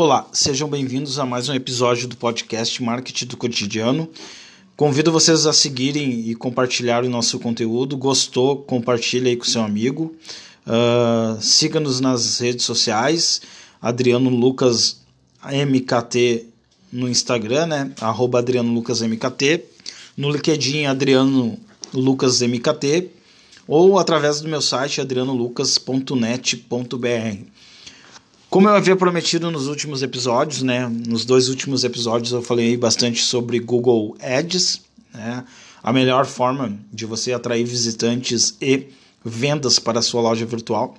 Olá, sejam bem-vindos a mais um episódio do podcast Marketing do Cotidiano. Convido vocês a seguirem e compartilhar o nosso conteúdo. Gostou? Compartilhe aí com seu amigo. Uh, Siga-nos nas redes sociais. Adriano Lucas MKT no Instagram, né? Arroba Adriano Lucas MKT. No LinkedIn, Adriano Lucas MKT. Ou através do meu site, adrianolucas.net.br. Como eu havia prometido nos últimos episódios, né, nos dois últimos episódios eu falei bastante sobre Google Ads, né, a melhor forma de você atrair visitantes e vendas para a sua loja virtual,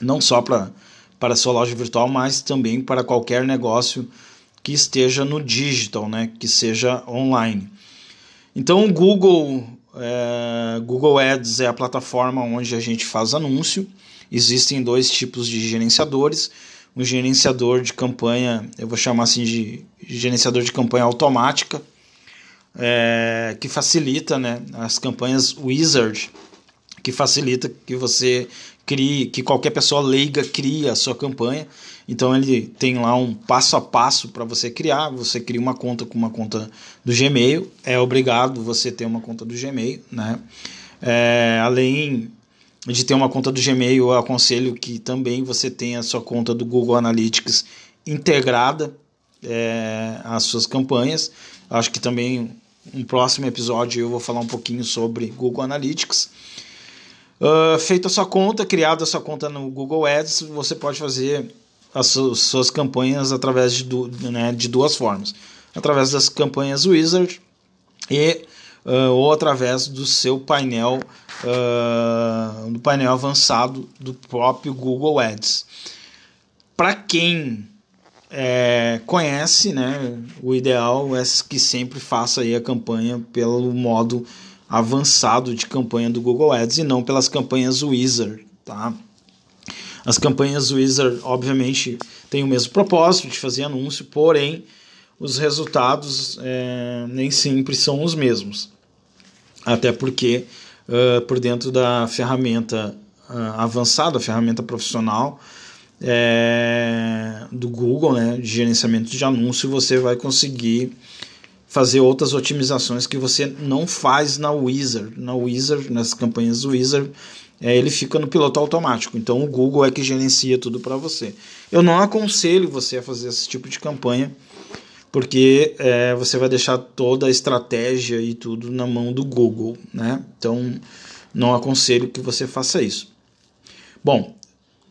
não só para, para a sua loja virtual, mas também para qualquer negócio que esteja no digital, né, que seja online. Então o Google, é, Google Ads é a plataforma onde a gente faz anúncio. Existem dois tipos de gerenciadores um gerenciador de campanha, eu vou chamar assim de gerenciador de campanha automática, é, que facilita né, as campanhas Wizard, que facilita que você crie, que qualquer pessoa leiga crie a sua campanha. Então ele tem lá um passo a passo para você criar. Você cria uma conta com uma conta do Gmail, é obrigado você ter uma conta do Gmail, né? É, além de ter uma conta do Gmail, eu aconselho que também você tenha a sua conta do Google Analytics integrada é, às suas campanhas. Acho que também um próximo episódio eu vou falar um pouquinho sobre Google Analytics. Uh, feita a sua conta, criada a sua conta no Google Ads, você pode fazer as suas campanhas através de, né, de duas formas: através das campanhas Wizard e uh, ou através do seu painel uh, do painel avançado do próprio Google Ads. Para quem é, conhece, né, o ideal é que sempre faça aí a campanha pelo modo avançado de campanha do Google Ads e não pelas campanhas Wizard, tá? As campanhas Wizard, obviamente, têm o mesmo propósito de fazer anúncio, porém os resultados é, nem sempre são os mesmos. Até porque, uh, por dentro da ferramenta uh, avançada, a ferramenta profissional é, do Google, né, de gerenciamento de anúncio, você vai conseguir fazer outras otimizações que você não faz na Wizard. Na Wizard, nas campanhas Wizard, é, ele fica no piloto automático. Então o Google é que gerencia tudo para você. Eu não aconselho você a fazer esse tipo de campanha porque é, você vai deixar toda a estratégia e tudo na mão do Google, né? Então, não aconselho que você faça isso. Bom,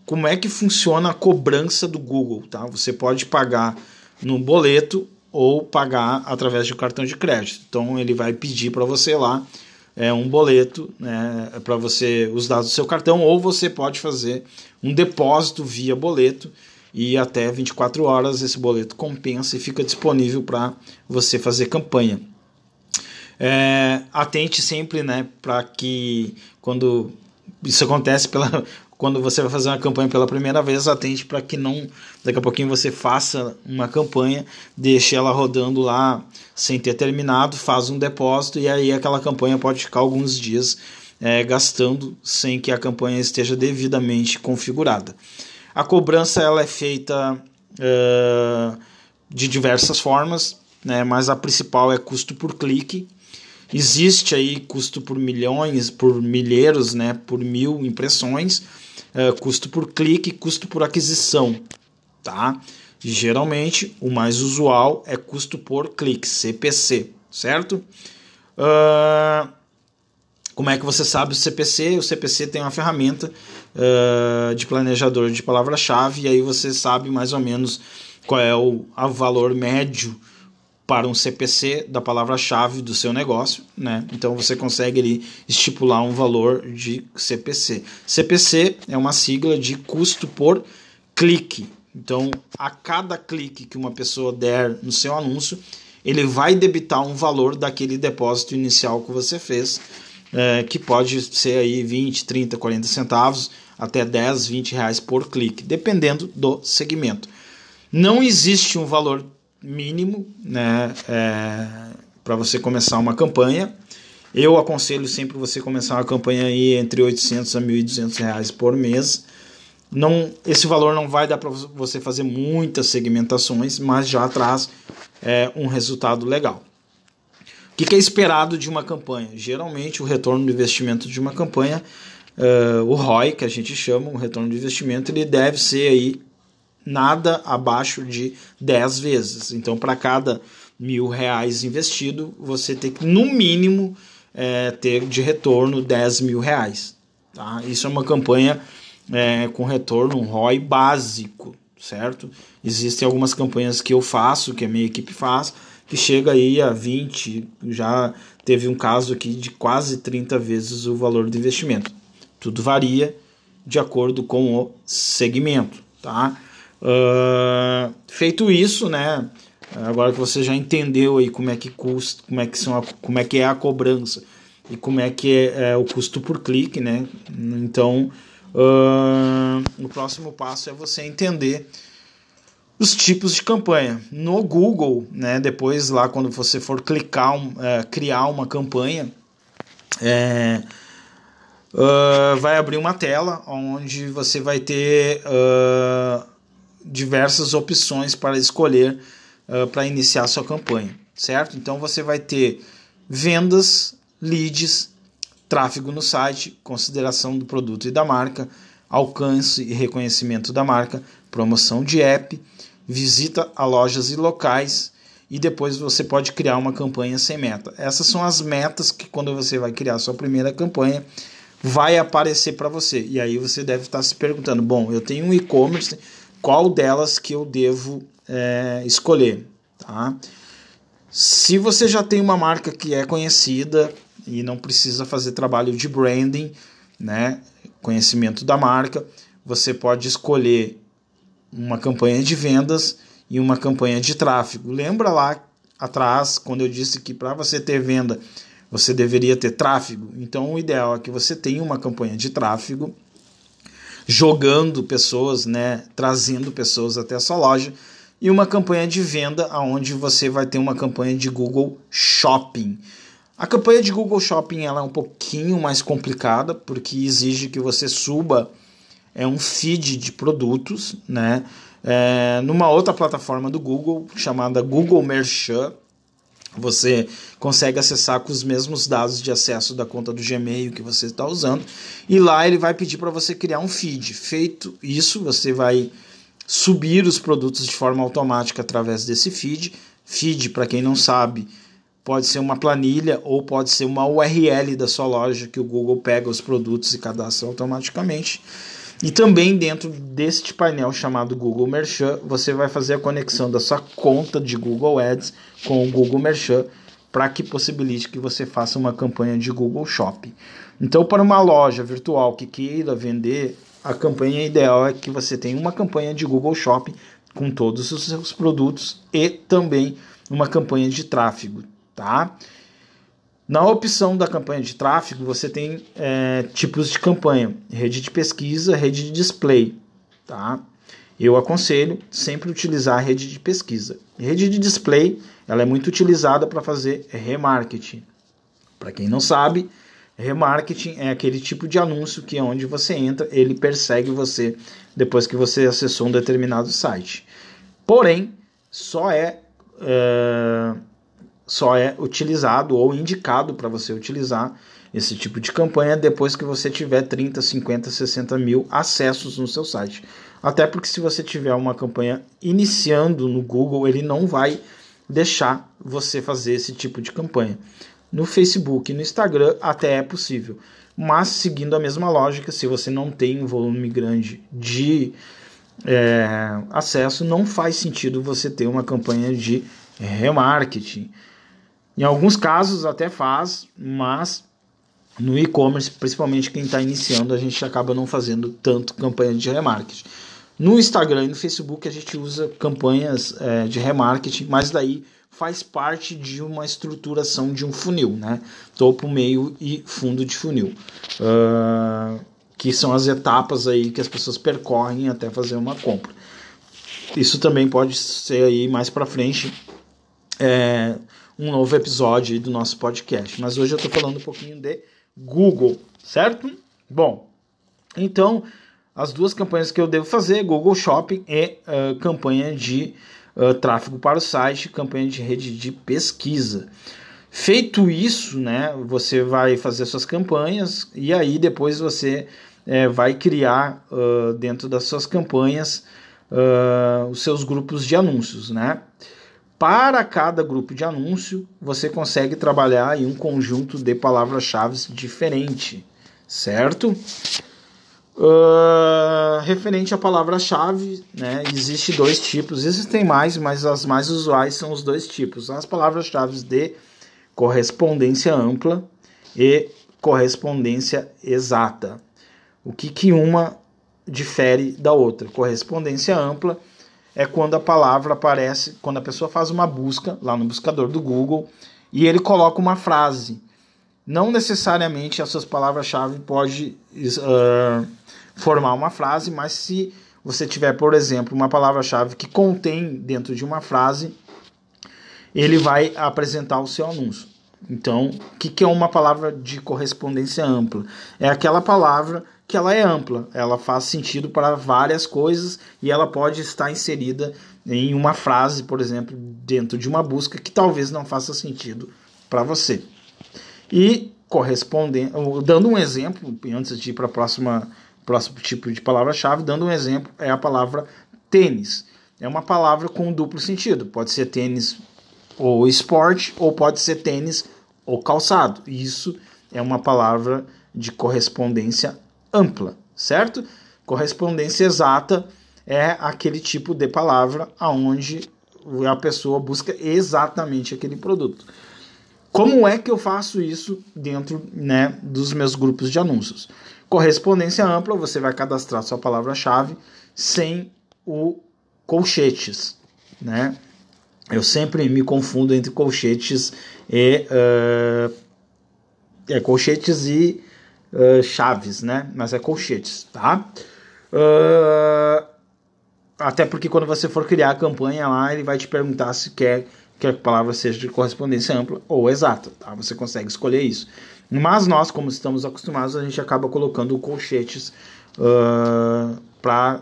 como é que funciona a cobrança do Google, tá? Você pode pagar no boleto ou pagar através de cartão de crédito. Então, ele vai pedir para você lá é, um boleto né, para você os dados do seu cartão ou você pode fazer um depósito via boleto e até 24 horas esse boleto compensa e fica disponível para você fazer campanha. É, atente sempre né, para que quando isso acontece pela, quando você vai fazer uma campanha pela primeira vez, atente para que não daqui a pouquinho você faça uma campanha, deixe ela rodando lá sem ter terminado, faz um depósito e aí aquela campanha pode ficar alguns dias é, gastando sem que a campanha esteja devidamente configurada. A cobrança ela é feita uh, de diversas formas, né, mas a principal é custo por clique. Existe aí custo por milhões, por milheiros, né, por mil impressões, uh, custo por clique, custo por aquisição, tá? Geralmente o mais usual é custo por clique, CPC, certo? Uh, como é que você sabe o CPC? O CPC tem uma ferramenta uh, de planejador de palavra-chave, e aí você sabe mais ou menos qual é o valor médio para um CPC da palavra-chave do seu negócio, né? Então você consegue ali estipular um valor de CPC. CPC é uma sigla de custo por clique. Então, a cada clique que uma pessoa der no seu anúncio, ele vai debitar um valor daquele depósito inicial que você fez é, que pode ser aí 20, 30, 40 centavos até 10, 20 reais por clique, dependendo do segmento. Não existe um valor mínimo né, é, para você começar uma campanha. Eu aconselho sempre você começar uma campanha aí entre 800 a 1.200 reais por mês. Não, esse valor não vai dar para você fazer muitas segmentações, mas já traz é, um resultado legal. Que, que, é esperado de uma campanha? Geralmente, o retorno do investimento de uma campanha, uh, o ROI, que a gente chama, o retorno de investimento, ele deve ser aí nada abaixo de 10 vezes. Então, para cada mil reais investido, você tem que, no mínimo, é, ter de retorno 10 mil reais. Tá? Isso é uma campanha é, com retorno, um ROI básico, certo? Existem algumas campanhas que eu faço, que a minha equipe faz, que chega aí a 20, já teve um caso aqui de quase 30 vezes o valor do investimento. Tudo varia de acordo com o segmento, tá? Uh, feito isso, né? Agora que você já entendeu aí como é que custa, como é que são, a, como é que é a cobrança e como é que é, é o custo por clique, né? Então, uh, o próximo passo é você entender os tipos de campanha. No Google, né? Depois lá quando você for clicar, um, é, criar uma campanha, é, uh, vai abrir uma tela onde você vai ter uh, diversas opções para escolher uh, para iniciar sua campanha, certo? Então você vai ter vendas, leads, tráfego no site, consideração do produto e da marca, alcance e reconhecimento da marca, promoção de app, visita a lojas e locais e depois você pode criar uma campanha sem meta. Essas são as metas que quando você vai criar sua primeira campanha vai aparecer para você. E aí você deve estar se perguntando: bom, eu tenho um e-commerce, qual delas que eu devo é, escolher? Tá? Se você já tem uma marca que é conhecida e não precisa fazer trabalho de branding, né, conhecimento da marca, você pode escolher uma campanha de vendas e uma campanha de tráfego. Lembra lá atrás quando eu disse que para você ter venda você deveria ter tráfego? Então o ideal é que você tenha uma campanha de tráfego jogando pessoas, né, trazendo pessoas até a sua loja e uma campanha de venda aonde você vai ter uma campanha de Google Shopping. A campanha de Google Shopping ela é um pouquinho mais complicada porque exige que você suba é um feed de produtos, né? É, numa outra plataforma do Google chamada Google Merchant, você consegue acessar com os mesmos dados de acesso da conta do Gmail que você está usando e lá ele vai pedir para você criar um feed. Feito isso, você vai subir os produtos de forma automática através desse feed. Feed, para quem não sabe, pode ser uma planilha ou pode ser uma URL da sua loja que o Google pega os produtos e cadastra automaticamente. E também dentro deste painel chamado Google Merchant, você vai fazer a conexão da sua conta de Google Ads com o Google Merchant para que possibilite que você faça uma campanha de Google Shopping. Então, para uma loja virtual que queira vender, a campanha ideal é que você tenha uma campanha de Google Shopping com todos os seus produtos e também uma campanha de tráfego, tá? Na opção da campanha de tráfego, você tem é, tipos de campanha: rede de pesquisa, rede de display. Tá? Eu aconselho sempre utilizar a rede de pesquisa. Rede de display ela é muito utilizada para fazer remarketing. Para quem não sabe, remarketing é aquele tipo de anúncio que é onde você entra, ele persegue você depois que você acessou um determinado site. Porém, só é, é só é utilizado ou indicado para você utilizar esse tipo de campanha depois que você tiver 30, 50, 60 mil acessos no seu site. Até porque se você tiver uma campanha iniciando no Google, ele não vai deixar você fazer esse tipo de campanha. No Facebook e no Instagram até é possível, mas seguindo a mesma lógica, se você não tem um volume grande de é, acesso, não faz sentido você ter uma campanha de remarketing. Em alguns casos até faz, mas no e-commerce, principalmente quem está iniciando, a gente acaba não fazendo tanto campanha de remarketing. No Instagram e no Facebook a gente usa campanhas é, de remarketing, mas daí faz parte de uma estruturação de um funil, né? Topo, meio e fundo de funil. Uh, que são as etapas aí que as pessoas percorrem até fazer uma compra. Isso também pode ser aí mais para frente é, um novo episódio do nosso podcast. Mas hoje eu estou falando um pouquinho de Google, certo? Bom, então as duas campanhas que eu devo fazer, Google Shopping e uh, campanha de uh, tráfego para o site, campanha de rede de pesquisa. Feito isso, né, você vai fazer suas campanhas e aí depois você é, vai criar uh, dentro das suas campanhas os seus grupos de anúncios, né? Para cada grupo de anúncio, você consegue trabalhar em um conjunto de palavras-chave diferente, certo? Uh, referente à palavra-chave, né, existe dois tipos. Existem mais, mas as mais usuais são os dois tipos: as palavras-chave de correspondência ampla e correspondência exata. O que, que uma difere da outra? Correspondência ampla é quando a palavra aparece, quando a pessoa faz uma busca lá no buscador do Google e ele coloca uma frase. Não necessariamente essas palavras-chave pode uh, formar uma frase, mas se você tiver, por exemplo, uma palavra-chave que contém dentro de uma frase, ele vai apresentar o seu anúncio. Então, o que, que é uma palavra de correspondência ampla? É aquela palavra que ela é ampla, ela faz sentido para várias coisas e ela pode estar inserida em uma frase, por exemplo, dentro de uma busca que talvez não faça sentido para você. E correspondendo, dando um exemplo, antes de ir para próxima próximo tipo de palavra-chave, dando um exemplo, é a palavra tênis. É uma palavra com duplo sentido. Pode ser tênis ou esporte, ou pode ser tênis ou calçado. Isso é uma palavra de correspondência ampla, certo? Correspondência exata é aquele tipo de palavra aonde a pessoa busca exatamente aquele produto. Como é que eu faço isso dentro né, dos meus grupos de anúncios? Correspondência ampla, você vai cadastrar sua palavra-chave sem o colchetes, né? Eu sempre me confundo entre colchetes e uh, é, colchetes e uh, chaves, né? Mas é colchetes, tá? Uh, até porque quando você for criar a campanha lá, ele vai te perguntar se quer que a palavra seja de correspondência ampla ou exata, tá? Você consegue escolher isso. Mas nós, como estamos acostumados, a gente acaba colocando colchetes uh, para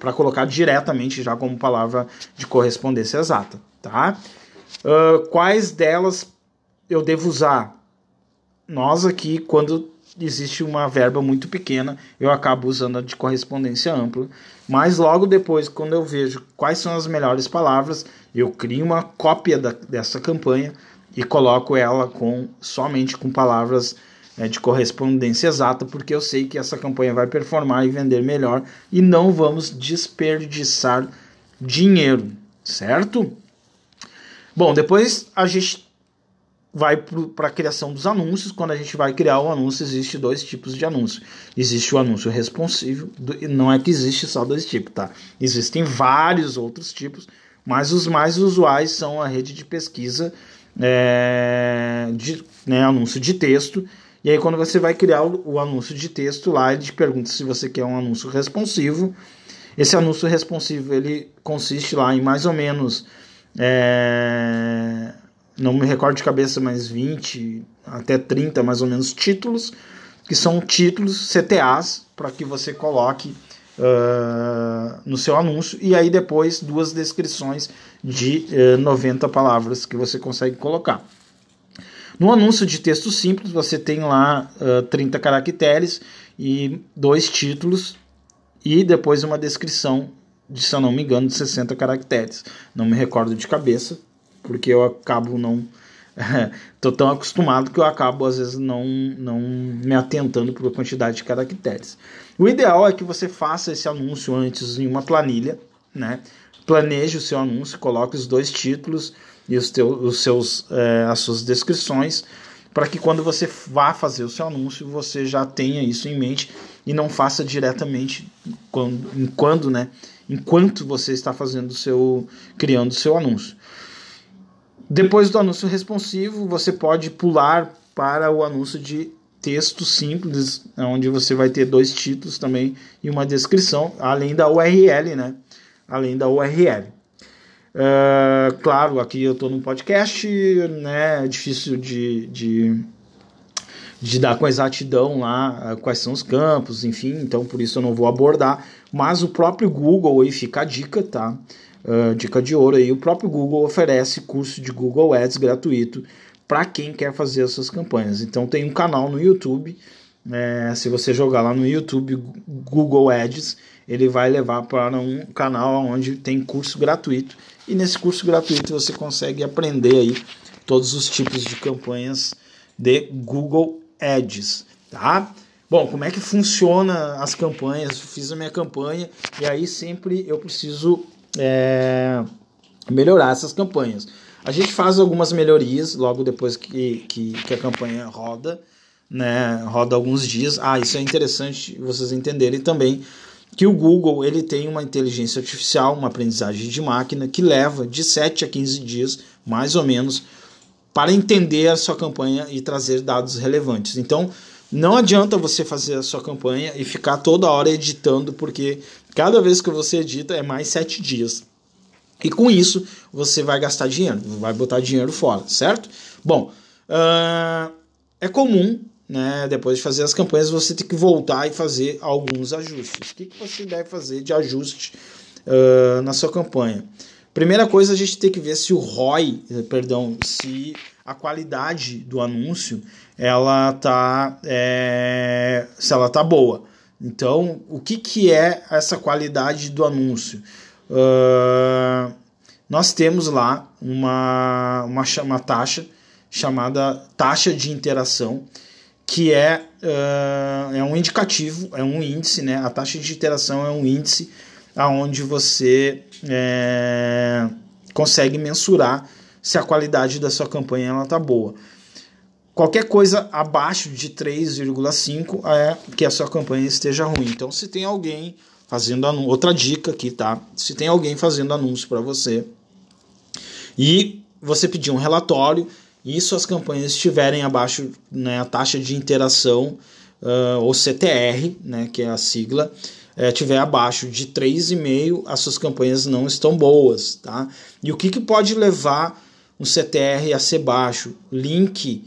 para colocar diretamente já como palavra de correspondência exata, tá? Uh, quais delas eu devo usar? Nós aqui, quando existe uma verba muito pequena, eu acabo usando a de correspondência ampla. Mas logo depois, quando eu vejo quais são as melhores palavras, eu crio uma cópia da, dessa campanha e coloco ela com somente com palavras é, de correspondência exata, porque eu sei que essa campanha vai performar e vender melhor e não vamos desperdiçar dinheiro, certo? Bom, depois a gente vai para a criação dos anúncios. Quando a gente vai criar o anúncio, existe dois tipos de anúncio. Existe o anúncio responsivo, e não é que existe só dois tipos, tá? Existem vários outros tipos, mas os mais usuais são a rede de pesquisa, é, de, né, anúncio de texto. E aí, quando você vai criar o, o anúncio de texto lá, ele te pergunta se você quer um anúncio responsivo. Esse anúncio responsivo ele consiste lá em mais ou menos é, não me recordo de cabeça, mas 20 até 30 mais ou menos títulos, que são títulos CTAs para que você coloque uh, no seu anúncio e aí depois duas descrições de uh, 90 palavras que você consegue colocar. No anúncio de texto simples, você tem lá uh, 30 caracteres e dois títulos e depois uma descrição de, se eu não me engano, de 60 caracteres. Não me recordo de cabeça, porque eu acabo não tô tão acostumado que eu acabo às vezes não, não me atentando por quantidade de caracteres. O ideal é que você faça esse anúncio antes em uma planilha, né? Planeje o seu anúncio, coloque os dois títulos e os, teus, os seus, é, as suas descrições, para que quando você vá fazer o seu anúncio, você já tenha isso em mente e não faça diretamente quando, enquanto, né? Enquanto você está fazendo o seu, criando o seu anúncio. Depois do anúncio responsivo, você pode pular para o anúncio de texto simples, onde você vai ter dois títulos também e uma descrição, além da URL, né? Além da URL. Uh, é, claro, aqui eu estou no podcast, né? É difícil de, de de dar com exatidão lá quais são os campos, enfim, então por isso eu não vou abordar, mas o próprio Google aí fica a dica, tá? Uh, dica de ouro aí, o próprio Google oferece curso de Google Ads gratuito para quem quer fazer essas campanhas. Então tem um canal no YouTube, é, se você jogar lá no YouTube Google Ads, ele vai levar para um canal onde tem curso gratuito e nesse curso gratuito você consegue aprender aí todos os tipos de campanhas de Google Ads, tá? Bom, como é que funciona as campanhas? Fiz a minha campanha e aí sempre eu preciso é, melhorar essas campanhas. A gente faz algumas melhorias logo depois que, que, que, a campanha roda, né? Roda alguns dias. Ah, isso é interessante vocês entenderem também que o Google ele tem uma inteligência artificial, uma aprendizagem de máquina que leva de 7 a 15 dias, mais ou menos, para entender a sua campanha e trazer dados relevantes. Então, não adianta você fazer a sua campanha e ficar toda hora editando, porque cada vez que você edita é mais 7 dias. E com isso você vai gastar dinheiro, vai botar dinheiro fora, certo? Bom, uh, é comum né, depois de fazer as campanhas, você tem que voltar e fazer alguns ajustes. O que, que você deve fazer de ajuste uh, na sua campanha? Primeira coisa, a gente tem que ver se o ROI, perdão, se a qualidade do anúncio ela tá, é, se ela tá boa. Então, o que, que é essa qualidade do anúncio? Uh, nós temos lá uma, uma, uma taxa chamada taxa de interação que é, uh, é um indicativo, é um índice, né? A taxa de interação é um índice aonde você é, consegue mensurar se a qualidade da sua campanha ela tá boa. Qualquer coisa abaixo de 3,5 é que a sua campanha esteja ruim. Então, se tem alguém fazendo anúncio, outra dica aqui, tá? Se tem alguém fazendo anúncio para você e você pedir um relatório e suas campanhas estiverem abaixo né, a taxa de interação, uh, ou CTR, né, que é a sigla, é, tiver abaixo de 3,5, as suas campanhas não estão boas. Tá? E o que, que pode levar um CTR a ser baixo? Link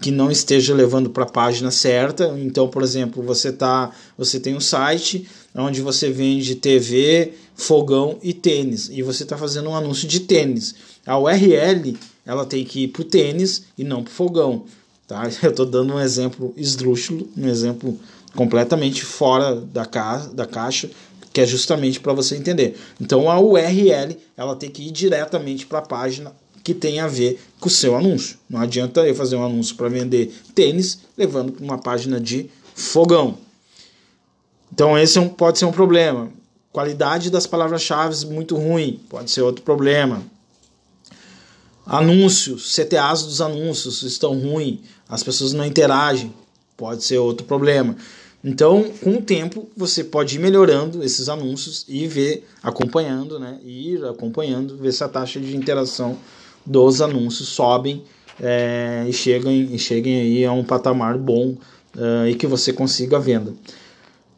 que não esteja levando para a página certa. Então, por exemplo, você tá, você tem um site onde você vende TV, fogão e tênis, e você está fazendo um anúncio de tênis. A URL ela tem que ir para o tênis e não para o fogão. Tá? Eu estou dando um exemplo esdrúxulo, um exemplo completamente fora da, ca da caixa, que é justamente para você entender. Então a URL ela tem que ir diretamente para a página que tem a ver com o seu anúncio. Não adianta eu fazer um anúncio para vender tênis levando para uma página de fogão. Então esse é um, pode ser um problema. Qualidade das palavras-chave muito ruim, pode ser outro problema. Anúncios, CTAs dos anúncios estão ruins, as pessoas não interagem, pode ser outro problema. Então, com o tempo, você pode ir melhorando esses anúncios e ver, acompanhando, né? Ir acompanhando, ver se a taxa de interação dos anúncios sobem é, e, cheguem, e cheguem aí a um patamar bom uh, e que você consiga a venda.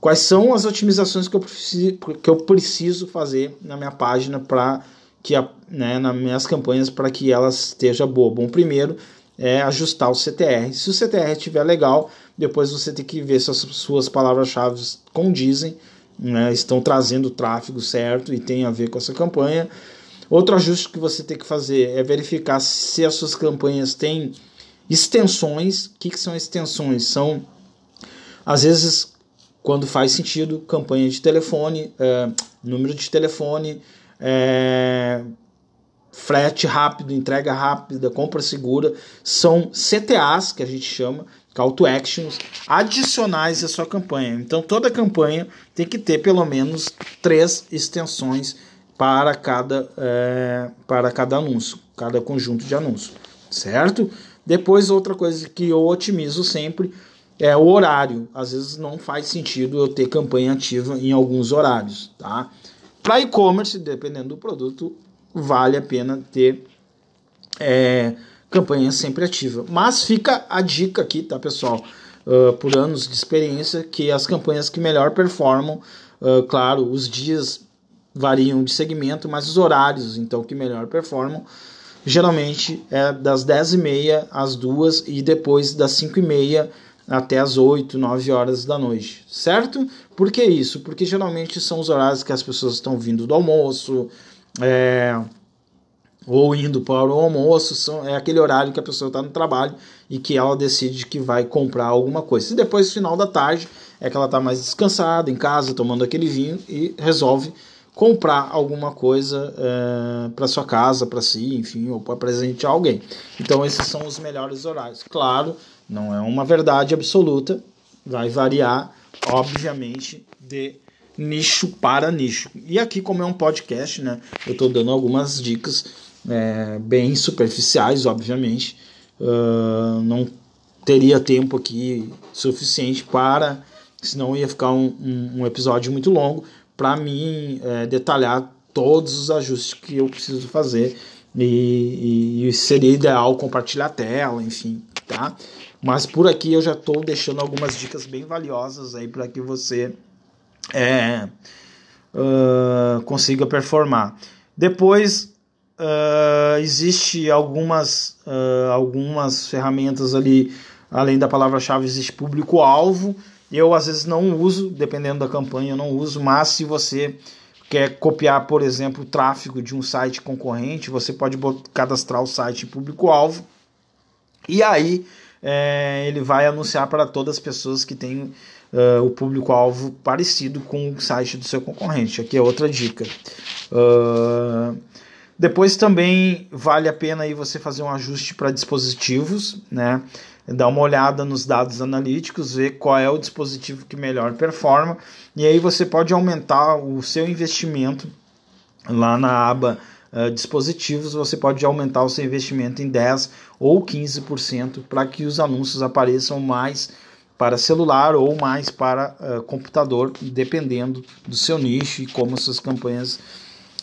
Quais são as otimizações que eu preciso, que eu preciso fazer na minha página para que a, né, nas minhas campanhas para que ela esteja boa. Bom, primeiro é ajustar o CTR. Se o CTR estiver legal, depois você tem que ver se as suas palavras-chave condizem, né, estão trazendo o tráfego certo e tem a ver com essa campanha. Outro ajuste que você tem que fazer é verificar se as suas campanhas têm extensões. O que, que são extensões? São, às vezes, quando faz sentido, campanha de telefone, é, número de telefone, é, frete rápido, entrega rápida, compra segura, são CTAs que a gente chama, call to actions, adicionais à sua campanha. Então toda campanha tem que ter pelo menos três extensões para cada, é, para cada anúncio, cada conjunto de anúncios, certo? Depois outra coisa que eu otimizo sempre é o horário. Às vezes não faz sentido eu ter campanha ativa em alguns horários, tá? Para e-commerce, dependendo do produto, vale a pena ter é, campanha sempre ativa. Mas fica a dica aqui, tá, pessoal? Uh, por anos de experiência, que as campanhas que melhor performam, uh, claro, os dias variam de segmento, mas os horários, então, que melhor performam, geralmente é das 10h30 às 2 e depois das 5h30 até as 8, 9 horas da noite, certo? Por que isso? Porque geralmente são os horários que as pessoas estão vindo do almoço, é, ou indo para o almoço, são, é aquele horário que a pessoa está no trabalho e que ela decide que vai comprar alguma coisa. E depois, no final da tarde, é que ela está mais descansada em casa, tomando aquele vinho e resolve comprar alguma coisa é, para sua casa, para si, enfim, ou para presentear alguém. Então, esses são os melhores horários. Claro, não é uma verdade absoluta, vai variar, obviamente, de nicho para nicho. E aqui, como é um podcast, né, eu estou dando algumas dicas é, bem superficiais, obviamente. Uh, não teria tempo aqui suficiente para, senão ia ficar um, um, um episódio muito longo para mim é, detalhar todos os ajustes que eu preciso fazer e, e, seria ideal compartilhar a tela, enfim, tá? Mas por aqui eu já estou deixando algumas dicas bem valiosas aí para que você é, uh, consiga performar. Depois uh, existe algumas, uh, algumas ferramentas ali, além da palavra-chave, existe público-alvo. Eu às vezes não uso, dependendo da campanha, eu não uso, mas se você quer copiar, por exemplo, o tráfego de um site concorrente, você pode cadastrar o site público-alvo e aí é, ele vai anunciar para todas as pessoas que têm uh, o público-alvo parecido com o site do seu concorrente. Aqui é outra dica. Uh, depois também vale a pena aí você fazer um ajuste para dispositivos, né? Dar uma olhada nos dados analíticos, ver qual é o dispositivo que melhor performa, e aí você pode aumentar o seu investimento lá na aba uh, dispositivos, você pode aumentar o seu investimento em 10 ou 15% para que os anúncios apareçam mais para celular ou mais para uh, computador, dependendo do seu nicho e como suas campanhas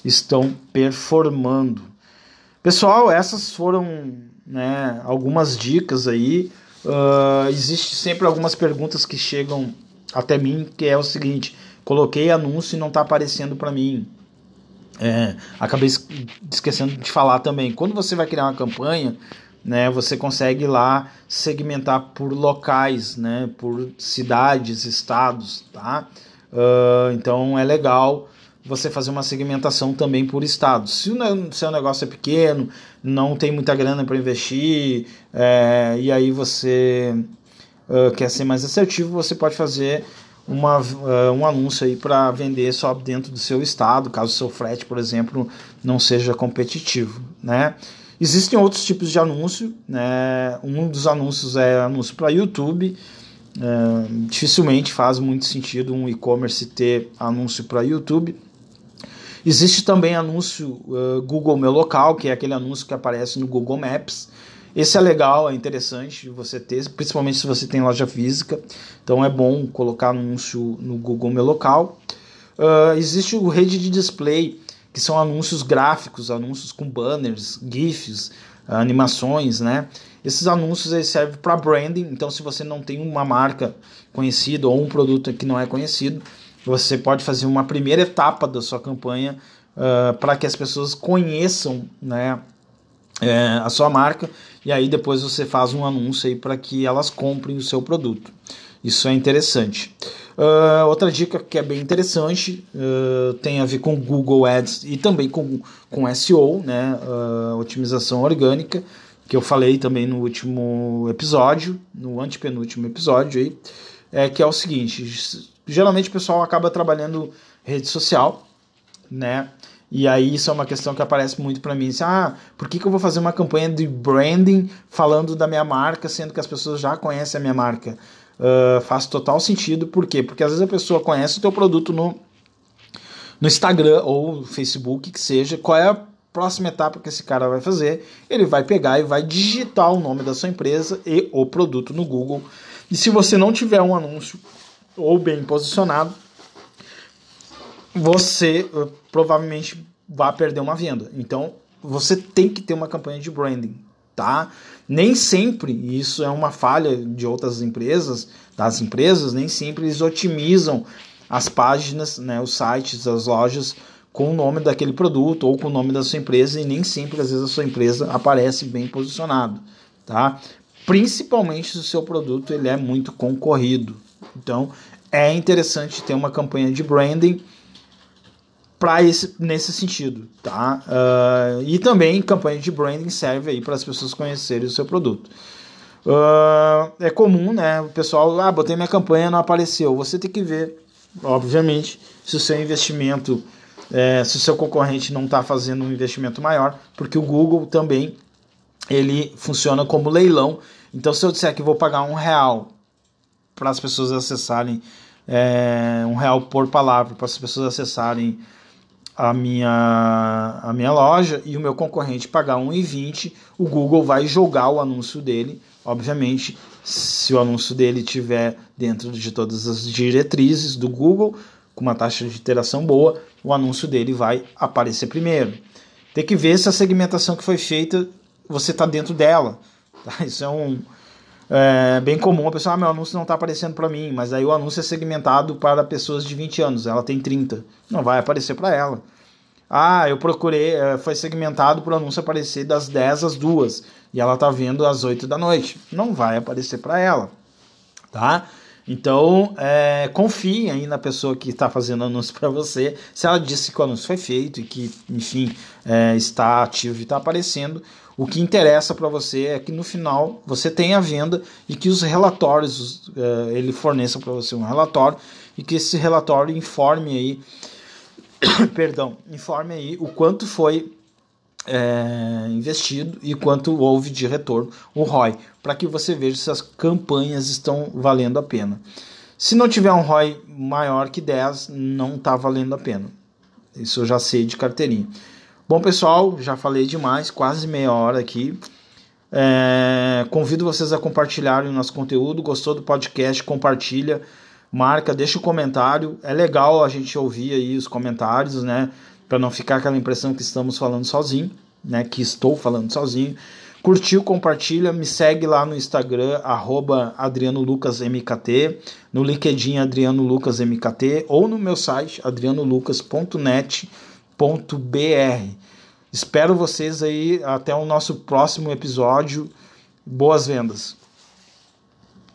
estão performando. Pessoal, essas foram né, algumas dicas aí. Uh, existe sempre algumas perguntas que chegam até mim, que é o seguinte: coloquei anúncio e não está aparecendo para mim. É, acabei esquecendo de falar também. Quando você vai criar uma campanha, né, você consegue lá segmentar por locais, né, por cidades, estados, tá? Uh, então é legal você fazer uma segmentação também por estado. Se o seu negócio é pequeno, não tem muita grana para investir, é, e aí você uh, quer ser mais assertivo, você pode fazer uma, uh, um anúncio aí para vender só dentro do seu estado, caso o seu frete, por exemplo, não seja competitivo, né? Existem outros tipos de anúncio, né? Um dos anúncios é anúncio para YouTube. É, dificilmente faz muito sentido um e-commerce ter anúncio para YouTube. Existe também anúncio uh, Google Meu Local, que é aquele anúncio que aparece no Google Maps. Esse é legal, é interessante você ter, principalmente se você tem loja física. Então é bom colocar anúncio no Google Meu Local. Uh, existe o rede de display, que são anúncios gráficos, anúncios com banners, GIFs, animações, né? Esses anúncios servem para branding. Então, se você não tem uma marca conhecida ou um produto que não é conhecido, você pode fazer uma primeira etapa da sua campanha uh, para que as pessoas conheçam né, é, a sua marca e aí depois você faz um anúncio aí para que elas comprem o seu produto. Isso é interessante. Uh, outra dica que é bem interessante uh, tem a ver com Google Ads e também com, com SEO, né, uh, otimização orgânica, que eu falei também no último episódio, no antepenúltimo episódio aí, é que é o seguinte: geralmente o pessoal acaba trabalhando rede social, né? E aí isso é uma questão que aparece muito para mim. Assim, ah, por que, que eu vou fazer uma campanha de branding falando da minha marca, sendo que as pessoas já conhecem a minha marca? Uh, faz total sentido. Por quê? Porque às vezes a pessoa conhece o teu produto no, no Instagram ou Facebook, que seja. Qual é a próxima etapa que esse cara vai fazer? Ele vai pegar e vai digitar o nome da sua empresa e o produto no Google. E se você não tiver um anúncio ou bem posicionado, você uh, provavelmente vai perder uma venda. Então, você tem que ter uma campanha de branding, tá? Nem sempre, isso é uma falha de outras empresas, das empresas, nem sempre eles otimizam as páginas, né, os sites, as lojas com o nome daquele produto ou com o nome da sua empresa e nem sempre às vezes a sua empresa aparece bem posicionado, tá? Principalmente se o seu produto ele é muito concorrido. Então é interessante ter uma campanha de branding para esse nesse sentido, tá? Uh, e também campanha de branding serve aí para as pessoas conhecerem o seu produto. Uh, é comum, né? O pessoal, ah, botei minha campanha, não apareceu. Você tem que ver, obviamente, se o seu investimento, é, se o seu concorrente não está fazendo um investimento maior, porque o Google também ele funciona como leilão. Então, se eu disser que vou pagar um real para as pessoas acessarem, é, um real por palavra, para as pessoas acessarem a minha, a minha loja e o meu concorrente pagar 1,20, o Google vai jogar o anúncio dele. Obviamente, se o anúncio dele tiver dentro de todas as diretrizes do Google, com uma taxa de interação boa, o anúncio dele vai aparecer primeiro. Tem que ver se a segmentação que foi feita você está dentro dela. Tá? Isso é um é, bem comum. A pessoa, ah, meu anúncio não está aparecendo para mim, mas aí o anúncio é segmentado para pessoas de 20 anos, ela tem 30. Não vai aparecer para ela. Ah, eu procurei, é, foi segmentado para o anúncio aparecer das 10 às 2 e ela está vendo às 8 da noite. Não vai aparecer para ela, tá? Então, é, confie aí na pessoa que está fazendo anúncio para você. Se ela disse que o anúncio foi feito e que, enfim, é, está ativo e está aparecendo, o que interessa para você é que no final você tenha a venda e que os relatórios, é, ele forneça para você um relatório e que esse relatório informe aí, perdão, informe aí o quanto foi é, investido e quanto houve de retorno, o ROI, para que você veja se as campanhas estão valendo a pena. Se não tiver um ROI maior que 10, não está valendo a pena. Isso eu já sei de carteirinha. Bom, pessoal, já falei demais, quase meia hora aqui. É, convido vocês a compartilharem o nosso conteúdo. Gostou do podcast? Compartilha, marca, deixa o um comentário. É legal a gente ouvir aí os comentários, né? para não ficar aquela impressão que estamos falando sozinho, né? Que estou falando sozinho. Curtiu, compartilha, me segue lá no Instagram, AdrianoLucasMKT, no LinkedIn AdrianoLucasMKT ou no meu site adrianolucas.net.br. Espero vocês aí até o nosso próximo episódio. Boas vendas!